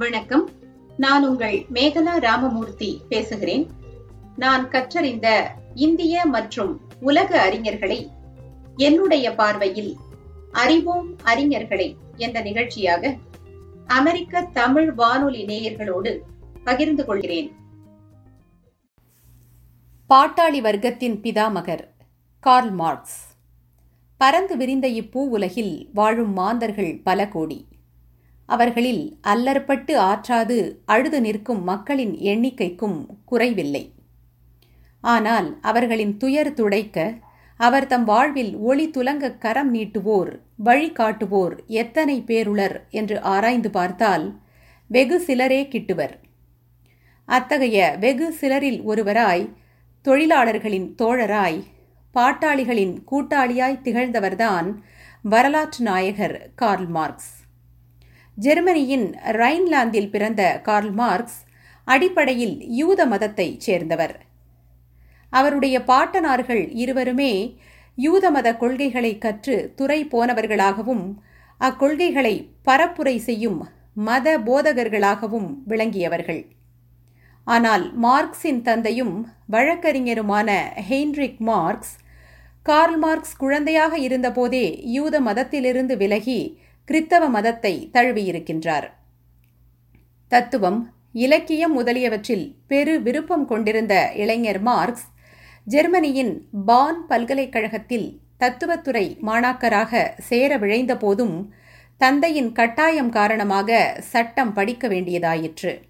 வணக்கம். நான் உங்கள் மேகலா ராமமூர்த்தி பேசுகிறேன். நான் கற்றறிந்த இந்திய மற்றும் உலக அறிஞர்களை என்னுடைய பார்வையில் அறிவோம் அறிஞர்களை என்ற நிகழ்ச்சியாக அமெரிக்க தமிழ் வானொலி நேயர்களோடு பகிர்ந்து கொள்கிறேன். பாட்டாளி வர்க்கத்தின் பிதாமகர் கார்ல் மார்க்ஸ். பரந்து விரிந்த இப்பூ உலகில் வாழும் மாந்தர்கள் பல கோடி. அவர்களில் அல்லற்பட்டு ஆற்றாது அழுது நிற்கும் மக்களின் எண்ணிக்கைக்கும் குறைவில்லை. ஆனால் அவர்களின் துயர் துடைக்க அவர் தம் வாழ்வில் ஒளி துலங்க கரம் நீட்டுவோர் வழிகாட்டுவோர் எத்தனை பேருளர் என்று ஆராய்ந்து பார்த்தால் வெகு சிலரே கிட்டுவர். அத்தகைய வெகு சிலரில் ஒருவராய் தொழிலாளர்களின் தோழராய் பாட்டாளிகளின் கூட்டாளியாய் திகழ்ந்தவர்தான் வரலாற்று நாயகர் கார்ல் மார்க்ஸ். ஜெர்மனியின் ரைன்லாந்தில் பிறந்த கார்ல் மார்க்ஸ் அடிப்படையில் யூத மதத்தைச் சேர்ந்தவர். அவருடைய பாட்டனார்கள் இருவருமே யூத மத கொள்கைகளை கற்று துறை போனவர்களாகவும் அக்கொள்கைகளை பரப்புரை செய்யும் மத போதகர்களாகவும் விளங்கியவர்கள். ஆனால் மார்க்ஸின் தந்தையும் வழக்கறிஞருமான ஹெயின்ரிக் மார்க்ஸ் கார்ல் மார்க்ஸ் குழந்தையாக இருந்தபோதே யூத மதத்திலிருந்து விலகி கிறித்தவ மதத்தை தழுவியிருக்கின்றார். தத்துவம் இலக்கியம் முதலியவற்றில் பெரு விருப்பம் கொண்டிருந்த இளைஞர் மார்க்ஸ் ஜெர்மனியின் பான் பல்கலைக்கழகத்தில் தத்துவத்துறை மாணாக்கராக சேர விழைந்த போதும் தந்தையின் கட்டாயம் காரணமாக சட்டம் படிக்க வேண்டியதாயிற்று.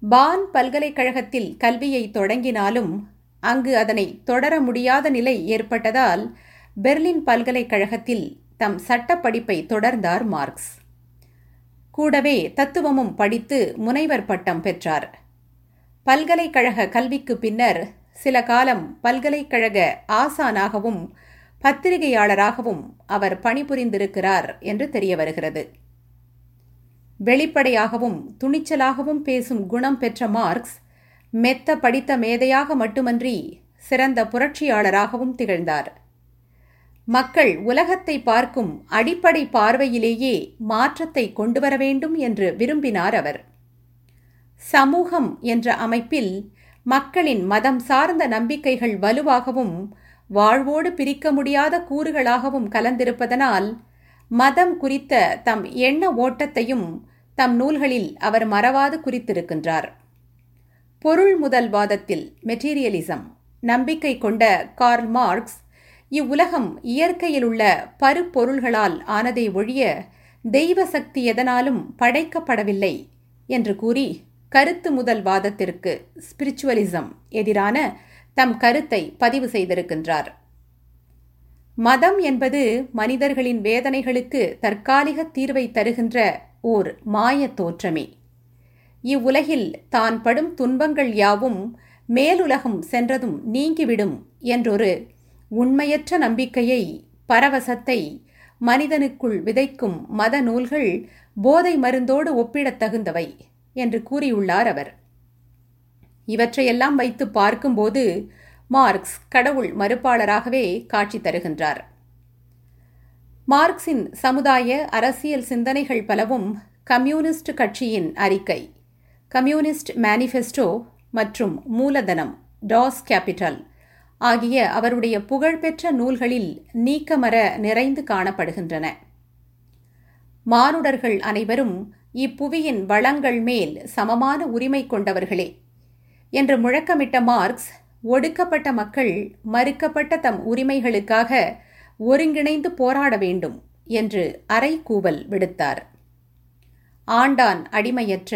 பான் பல்கலைக்கழகத்தில் கல்வியை தொடங்கினாலும் அங்கு அதனை தொடர முடியாத நிலை ஏற்பட்டதால் பெர்லின் பல்கலைக்கழகத்தில் தம் சட்டப்படிப்பை தொடர்ந்தார் மார்க்ஸ். கூடவே தத்துவமும் படித்து முனைவர் பட்டம் பெற்றார். பல்கலைக்கழக கல்விக்கு பின்னர் சில காலம் பல்கலைக்கழக ஆசானாகவும் பத்திரிகையாளராகவும் அவர் பணிபுரிந்திருக்கிறார் என்று தெரிய வருகிறது வெளிப்படையாகவும் துணிச்சலாகவும் பேசும் குணம் பெற்ற மார்க்ஸ் மெத்த படித்த மேதையாக மட்டுமன்றி சிறந்த புரட்சியாளராகவும் திகழ்ந்தார். மக்கள் உலகத்தை பார்க்கும் அடிப்படை பார்வையிலேயே மாற்றத்தை கொண்டு வர வேண்டும் என்று விரும்பினார் அவர். சமூகம் என்ற அமைப்பில் மக்களின் மதம் சார்ந்த நம்பிக்கைகள் வலுவாகவும் வாழ்வோடு பிரிக்க முடியாத கூறுகளாகவும் கலந்திருப்பதனால் மதம் குறித்த தம் எண்ண ஓட்டத்தையும் தம் நூல்களில் அவர் மறவாது குறித்திருக்கின்றார். பொருள் முதல் வாதத்தில் மெட்டீரியலிசம் நம்பிக்கை கொண்ட கார்ல் மார்க்ஸ் இவ்வுலகம் இயற்கையில் உள்ள பருப்பொருள்களால் ஆனதை ஒழிய தெய்வ சக்தி எதனாலும் படைக்கப்படவில்லை என்று கூறி கருத்து முதல் வாதத்திற்கு ஸ்பிரிச்சுவலிசம் எதிரான தம் கருத்தை பதிவு செய்திருக்கின்றார். மதம் என்பது மனிதர்களின் வேதனைகளுக்கு தற்காலிக தீர்வை தருகின்ற ஓர் மாய தோற்றமே. இவ்வுலகில் தான் படும் துன்பங்கள் யாவும் மேலுலகம் சென்றதும் நீங்கிவிடும் என்றொரு உண்மையற்ற நம்பிக்கையை பரவசத்தை மனிதனுக்குள் விதைக்கும் மத நூல்கள் போதை மருந்தோடு ஒப்பிடத் தகுந்தவை என்று கூறியுள்ளார் அவர். இவற்றையெல்லாம் வைத்து பார்க்கும்போது மார்க்ஸ் கடவுள் மறுப்பாளராகவே காட்சி தருகின்றார். மார்க்சின் சமுதாய அரசியல் சிந்தனைகள் பலவும் கம்யூனிஸ்ட் கட்சியின் அறிக்கை கம்யூனிஸ்ட் மேனிஃபெஸ்டோ மற்றும் மூலதனம் டாஸ் கேபிட்டல் ஆகிய அவருடைய புகழ்பெற்ற நூல்களில் நீக்கமர நிறைந்து காணப்படுகின்றன. மானுடர்கள் அனைவரும் இப்புவியின் வளங்கள் மேல் சமமான உரிமை கொண்டவர்களே என்று முழக்கமிட்ட மார்க்ஸ் ஒடுக்கப்பட்ட மக்கள் மறுக்கப்பட்ட தம் உரிமைகளுக்காக ஒருங்கிணைந்து போராட வேண்டும் என்று அரைக்கூவல் விடுத்தார். ஆண்டான் அடிமையற்ற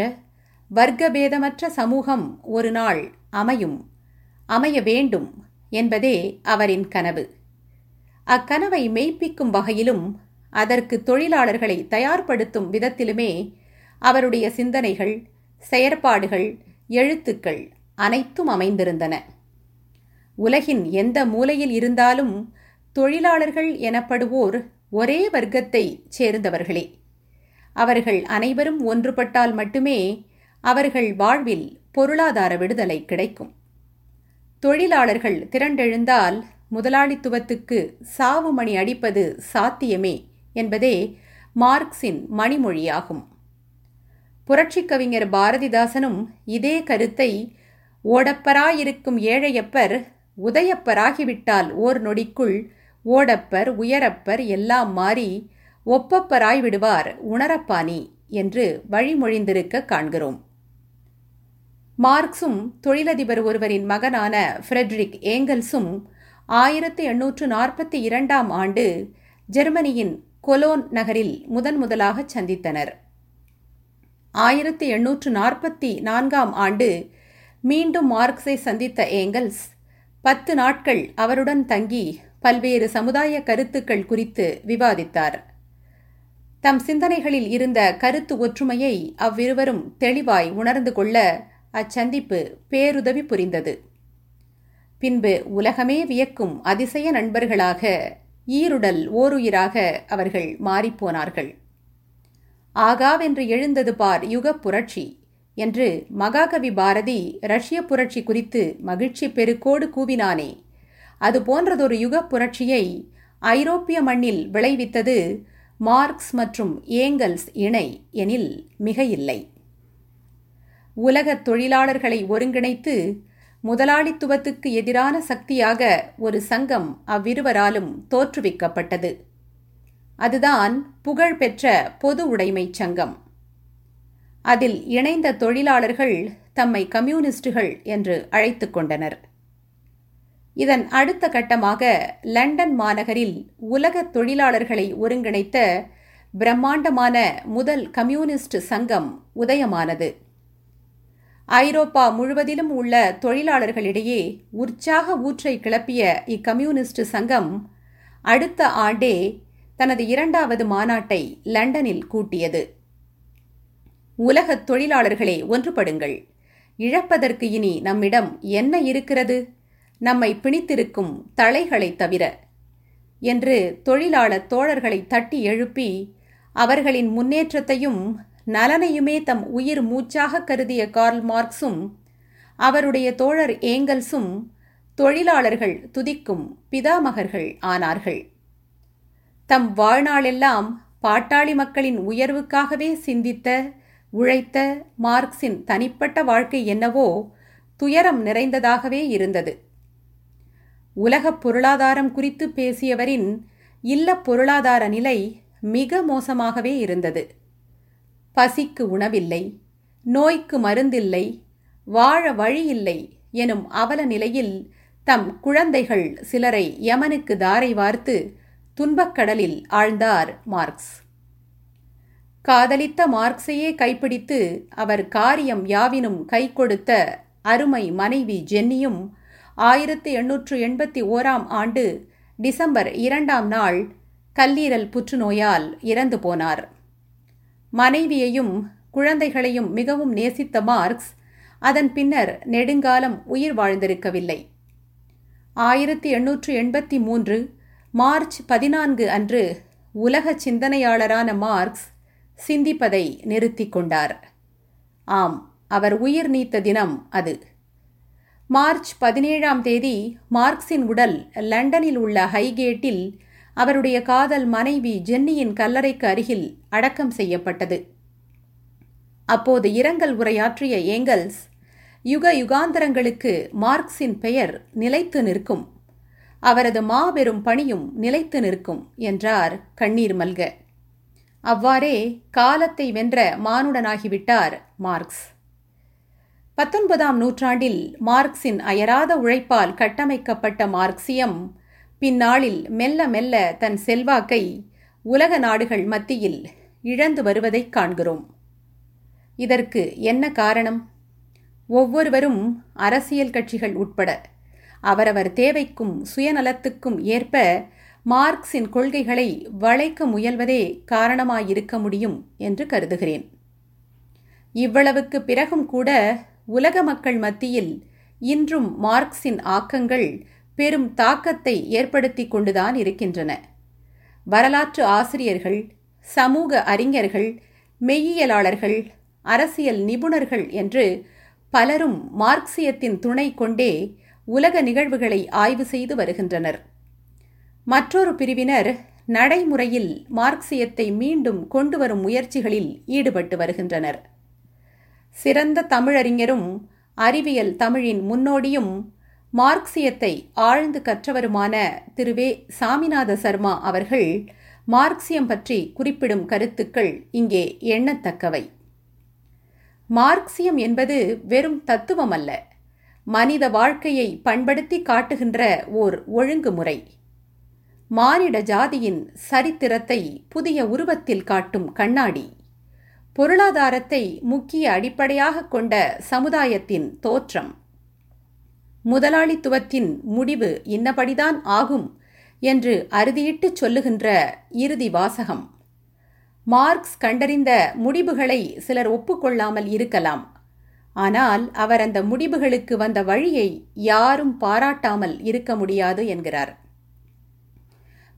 வர்க்கபேதமற்ற சமூகம் ஒரு நாள் அமையும் அமைய வேண்டும் என்பதே அவரின் கனவு. அக்கனவை மெய்ப்பிக்கும் வகையிலும் அதற்கு தொழிலாளர்களை தயார்படுத்தும் விதத்திலுமே அவருடைய சிந்தனைகள் செயற்பாடுகள் எழுத்துக்கள் அனைத்தும் அமைந்திருந்தன. உலகின் எந்த மூலையில் இருந்தாலும் தொழிலாளர்கள் எனப்படுவோர் ஒரே வர்க்கத்தை சேர்ந்தவர்களே. அவர்கள் அனைவரும் ஒன்றுபட்டால் மட்டுமே அவர்கள் வாழ்வில் பொருளாதார விடுதலை கிடைக்கும். தொழிலாளர்கள் திரண்டெழுந்தால் முதலாளித்துவத்துக்கு சாவு மணி அடிப்பது சாத்தியமே என்பதே மார்க்சின் மணிமொழியாகும். புரட்சிக் கவிஞர் பாரதிதாசனும் இதே கருத்தை ஓடப்பராயிருக்கும் ஏழையப்பர் உதயப்பராகிவிட்டால் ஓர் நொடிக்குள் ஓடப்பர் உயரப்பர் எல்லாம் மாறி ஒப்பப்பராய் விடுவார் உணரப்பாணி என்று வழிமொழிந்திருக்க காண்கிறோம். மார்க்ஸும் தொழிலதிபர் ஒருவரின் மகனான ஃப்ரெட்ரிக் ஏங்கல்ஸும் ஆயிரத்தி எண்ணூற்று நாற்பத்தி இரண்டாம் ஆண்டு ஜெர்மனியின் கொலோன் நகரில் முதன் முதலாக சந்தித்தனர். ஆயிரத்தி எண்ணூற்று நாற்பத்தி நான்காம் ஆண்டு மீண்டும் மார்க்ஸை சந்தித்த ஏங்கல்ஸ் பத்து நாட்கள் அவருடன் தங்கி பல்வேறு சமுதாய கருத்துக்கள் குறித்து விவாதித்தார். தம் சிந்தனைகளில் இருந்த கருத்து ஒற்றுமையை அவ்விருவரும் தெளிவாய் உணர்ந்து கொள்ள அச்சந்திப்பு பேருதவி புரிந்தது. பின்பு உலகமே வியக்கும் அதிசய நண்பர்களாக ஈருடல் ஓருயிராக அவர்கள் மாறிப்போனார்கள். ஆகாவென்று எழுந்தது பார் யுக புரட்சி என்று மகாகவி பாரதி ரஷ்ய புரட்சி குறித்து மகிழ்ச்சி பெருக்கோடு கூவினானே. அது போன்றதொரு யுக புரட்சியை ஐரோப்பிய மண்ணில் விளைவித்தது மார்க்ஸ் மற்றும் ஏங்கல்ஸ் இணை எனில் மிக இல்லை உலகத் தொழிலாளர்களை ஒருங்கிணைத்து முதலாளித்துவத்துக்கு எதிரான சக்தியாக ஒரு சங்கம் அவ்விருவராலும் தோற்றுவிக்கப்பட்டது. அதுதான் புகழ்பெற்ற பொது உடைமைச் சங்கம். அதில் இணைந்த தொழிலாளர்கள் தம்மை கம்யூனிஸ்டுகள் என்று அழைத்து கொண்டனர். இதன் அடுத்த கட்டமாக லண்டன் மாநகரில் உலக தொழிலாளர்களை ஒருங்கிணைத்த பிரம்மாண்டமான முதல் கம்யூனிஸ்ட் சங்கம் உதயமானது. ஐரோப்பா முழுவதிலும் உள்ள தொழிலாளர்களிடையே உற்சாக ஊற்றை கிளப்பிய இக்கம்யூனிஸ்ட் சங்கம் அடுத்த ஆண்டே தனது இரண்டாவது மாநாட்டை லண்டனில் கூட்டியது. உலகத் தொழிலாளர்களே ஒன்றுபடுங்கள். இழப்பதற்கு இனி நம்மிடம் என்ன இருக்கிறது? நம்மை பிணித்திருக்கும் தலைகளைத் தவிர. என்று தொழிலாளர் தோழர்களை தட்டி எழுப்பி அவர்களின் முன்னேற்றத்தையும் நலனையுமே தம் உயிர் மூச்சாக கருதிய கார்ல் மார்க்ஸும் அவருடைய தோழர் ஏங்கல்ஸும் தொழிலாளர்கள் துதிக்கும் பிதாமகர்கள் ஆனார்கள். தம் வாழ்நாளெல்லாம் பாட்டாளி மக்களின் உயர்வுக்காகவே சிந்தித்த உழைத்த மார்க்சின் தனிப்பட்ட வாழ்க்கை என்னவோ துயரம் நிறைந்ததாகவே இருந்தது. உலகப் பொருளாதாரம் குறித்து பேசியவரின் இல்ல பொருளாதார நிலை மிக மோசமாகவே இருந்தது. பசிக்கு உணவில்லை நோய்க்கு மருந்தில்லை வாழ வழியில்லை எனும் அவல நிலையில் தம் குழந்தைகள் சிலரை யமனுக்கு தாரை வார்த்து துன்பக்கடலில் ஆழ்ந்தார் மார்க்ஸ். காதலித்த மார்க்ஸையே கைப்பிடித்து அவர் காரியம் யாவினும் கை கொடுத்த அருமை மனைவி ஜென்னியும் ஆயிரத்தி எண்ணூற்று எண்பத்தி ஓராம் ஆண்டு டிசம்பர் இரண்டாம் நாள் கல்லீரல் புற்றுநோயால் இறந்து போனார். மனைவியையும் குழந்தைகளையும் மிகவும் நேசித்த மார்க்ஸ் அதன் பின்னர் நெடுங்காலம் உயிர் வாழ்ந்திருக்கவில்லை. ஆயிரத்தி எண்ணூற்று எண்பத்தி மூன்று மார்ச் பதினான்கு அன்று உலக சிந்தனையாளரான மார்க்ஸ் சிந்திப்பதை நிறுத்திக் கொண்டார். ஆம் அவர் உயிர் நீத்த தினம் அது. மார்ச் பதினேழாம் தேதி மார்க்ஸின் உடல் லண்டனில் உள்ள ஹைகேட்டில் அவருடைய காதல் மனைவி ஜென்னியின் கல்லறைக்கு அருகில் அடக்கம் செய்யப்பட்டது. அப்போது இரங்கல் உரையாற்றிய ஏங்கல்ஸ் யுக யுகாந்தரங்களுக்கு மார்க்ஸின் பெயர் நிலைத்து நிற்கும். அவரது மாபெரும் பணியும் நிலைத்து நிற்கும் என்றார் கண்ணீர் மல்க. அவ்வாறே காலத்தை வென்ற மானுடனாகிவிட்டார் மார்க்ஸ். பத்தொன்பதாம் நூற்றாண்டில் மார்க்ஸின் அயராத உழைப்பால் கட்டமைக்கப்பட்ட மார்க்சியம் பின்னாளில் மெல்ல மெல்ல தன் செல்வாக்கை உலக நாடுகள் மத்தியில் இழந்து வருவதைக் காண்கிறோம். இதற்கு என்ன காரணம்? ஒவ்வொருவரும் அரசியல் கட்சிகள் உட்பட அவரவர் தேவைக்கும் சுயநலத்துக்கும் ஏற்ப மார்க்சின் கொள்கைகளை வளைக்க முயல்வதே காரணமாயிருக்க முடியும் என்று கருதுகிறேன். இவ்வளவுக்கு பிறகும் கூட உலக மக்கள் மத்தியில் இன்றும் மார்க்சின் ஆக்கங்கள் பெரும் தாக்கத்தை ஏற்படுத்தி கொண்டுதான் இருக்கின்றன. வரலாற்று ஆசிரியர்கள் சமூக அறிஞர்கள் மெய்யியலாளர்கள் அரசியல் நிபுணர்கள் என்று பலரும் மார்க்சியத்தின் துணை கொண்டே உலக நிகழ்வுகளை ஆய்வு செய்து வருகின்றனர். மற்றொரு பிரிவினர் நடைமுறையில் மார்க்சியத்தை மீண்டும் கொண்டு வரும் முயற்சிகளில் ஈடுபட்டு வருகின்றனர். சிறந்த தமிழறிஞரும் அறிவியல் தமிழின் முன்னோடியும் மார்க்சியத்தை ஆழ்ந்து கற்றவருமான திரு வே. சாமிநாத சர்மா அவர்கள் மார்க்சியம் பற்றி குறிப்பிடும் கருத்துக்கள் இங்கே எண்ணத்தக்கவை. மார்க்சியம் என்பது வெறும் தத்துவம் அல்ல மனித வாழ்க்கையை பண்படுத்தி காட்டுகின்ற ஓர் ஒழுங்குமுறை. மானிட ஜாதியின் சரித்திரத்தை புதிய உருவத்தில் காட்டும் கண்ணாடி பொருளாதாரத்தை முக்கிய அடிப்படையாக கொண்ட சமுதாயத்தின் தோற்றம். முதலாளித்துவத்தின் முடிவு இன்னபடிதான் ஆகும் என்று அறுதியிட்டுச் சொல்லுகின்ற இறுதி வாசகம். மார்க்ஸ் கண்டறிந்த முடிவுகளை சிலர் ஒப்புக்கொள்ளாமல் இருக்கலாம். ஆனால் அவர் அந்த முடிவுகளுக்கு வந்த வழியை யாரும் பாராட்டாமல் இருக்க முடியாது என்கிறார்.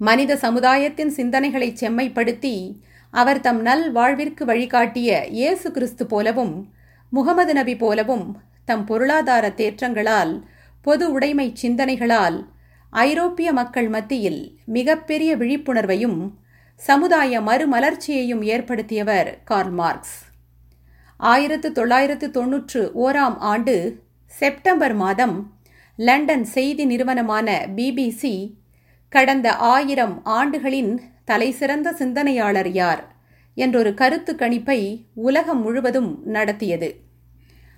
மனித சமுதாயத்தின் சிந்தனைகளை செம்மைப்படுத்தி அவர் தம் நல் வாழ்விற்கு வழிகாட்டிய இயேசு கிறிஸ்து போலவும் முகமது நபி போலவும் தம் பொருளாதார தேற்றங்களால் பொது உடைமை சிந்தனைகளால் ஐரோப்பிய மக்கள் மத்தியில் மிகப்பெரிய விழிப்புணர்வையும் சமுதாய மறுமலர்ச்சியையும் ஏற்படுத்தியவர் கார்ல் மார்க்ஸ். ஆயிரத்து தொள்ளாயிரத்து தொன்னூற்று ஓராம் ஆண்டு செப்டம்பர் மாதம் லண்டன் செய்தி நிறுவனமான பிபிசி கடந்த ஆயிரம் ஆண்டுகளின் தலைசிறந்த சிந்தனையாளர் யார் என்றொரு கருத்து கணிப்பை உலகம் முழுவதும் நடத்தியது.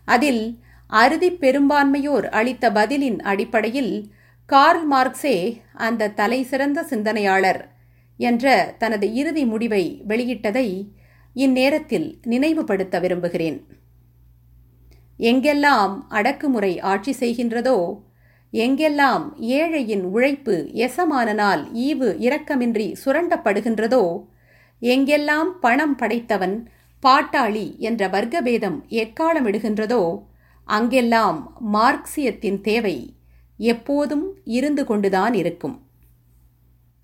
அதில் அறுதி பெரும்பான்மையோர் அளித்த பதிலின் அடிப்படையில் கார்ல் மார்க்ஸே அந்த தலைசிறந்த சிந்தனையாளர் என்ற தனது இறுதி முடிவை வெளியிட்டதை இந்நேரத்தில் நினைவுபடுத்த விரும்புகிறேன். எங்கெல்லாம் அடக்குமுறை ஆட்சி செய்கின்றதோ எங்கெல்லாம் ஏழையின் உழைப்பு எசமானனால் ஈவு இரக்கமின்றி சுரண்டப்படுகின்றதோ எங்கெல்லாம் பணம் படைத்தவன் பாட்டாளி என்ற வர்க்கபேதம் எக்காலமிடுகின்றதோ அங்கெல்லாம் மார்க்சியத்தின் தேவை எப்போதும் இருந்து கொண்டுதான் இருக்கும்.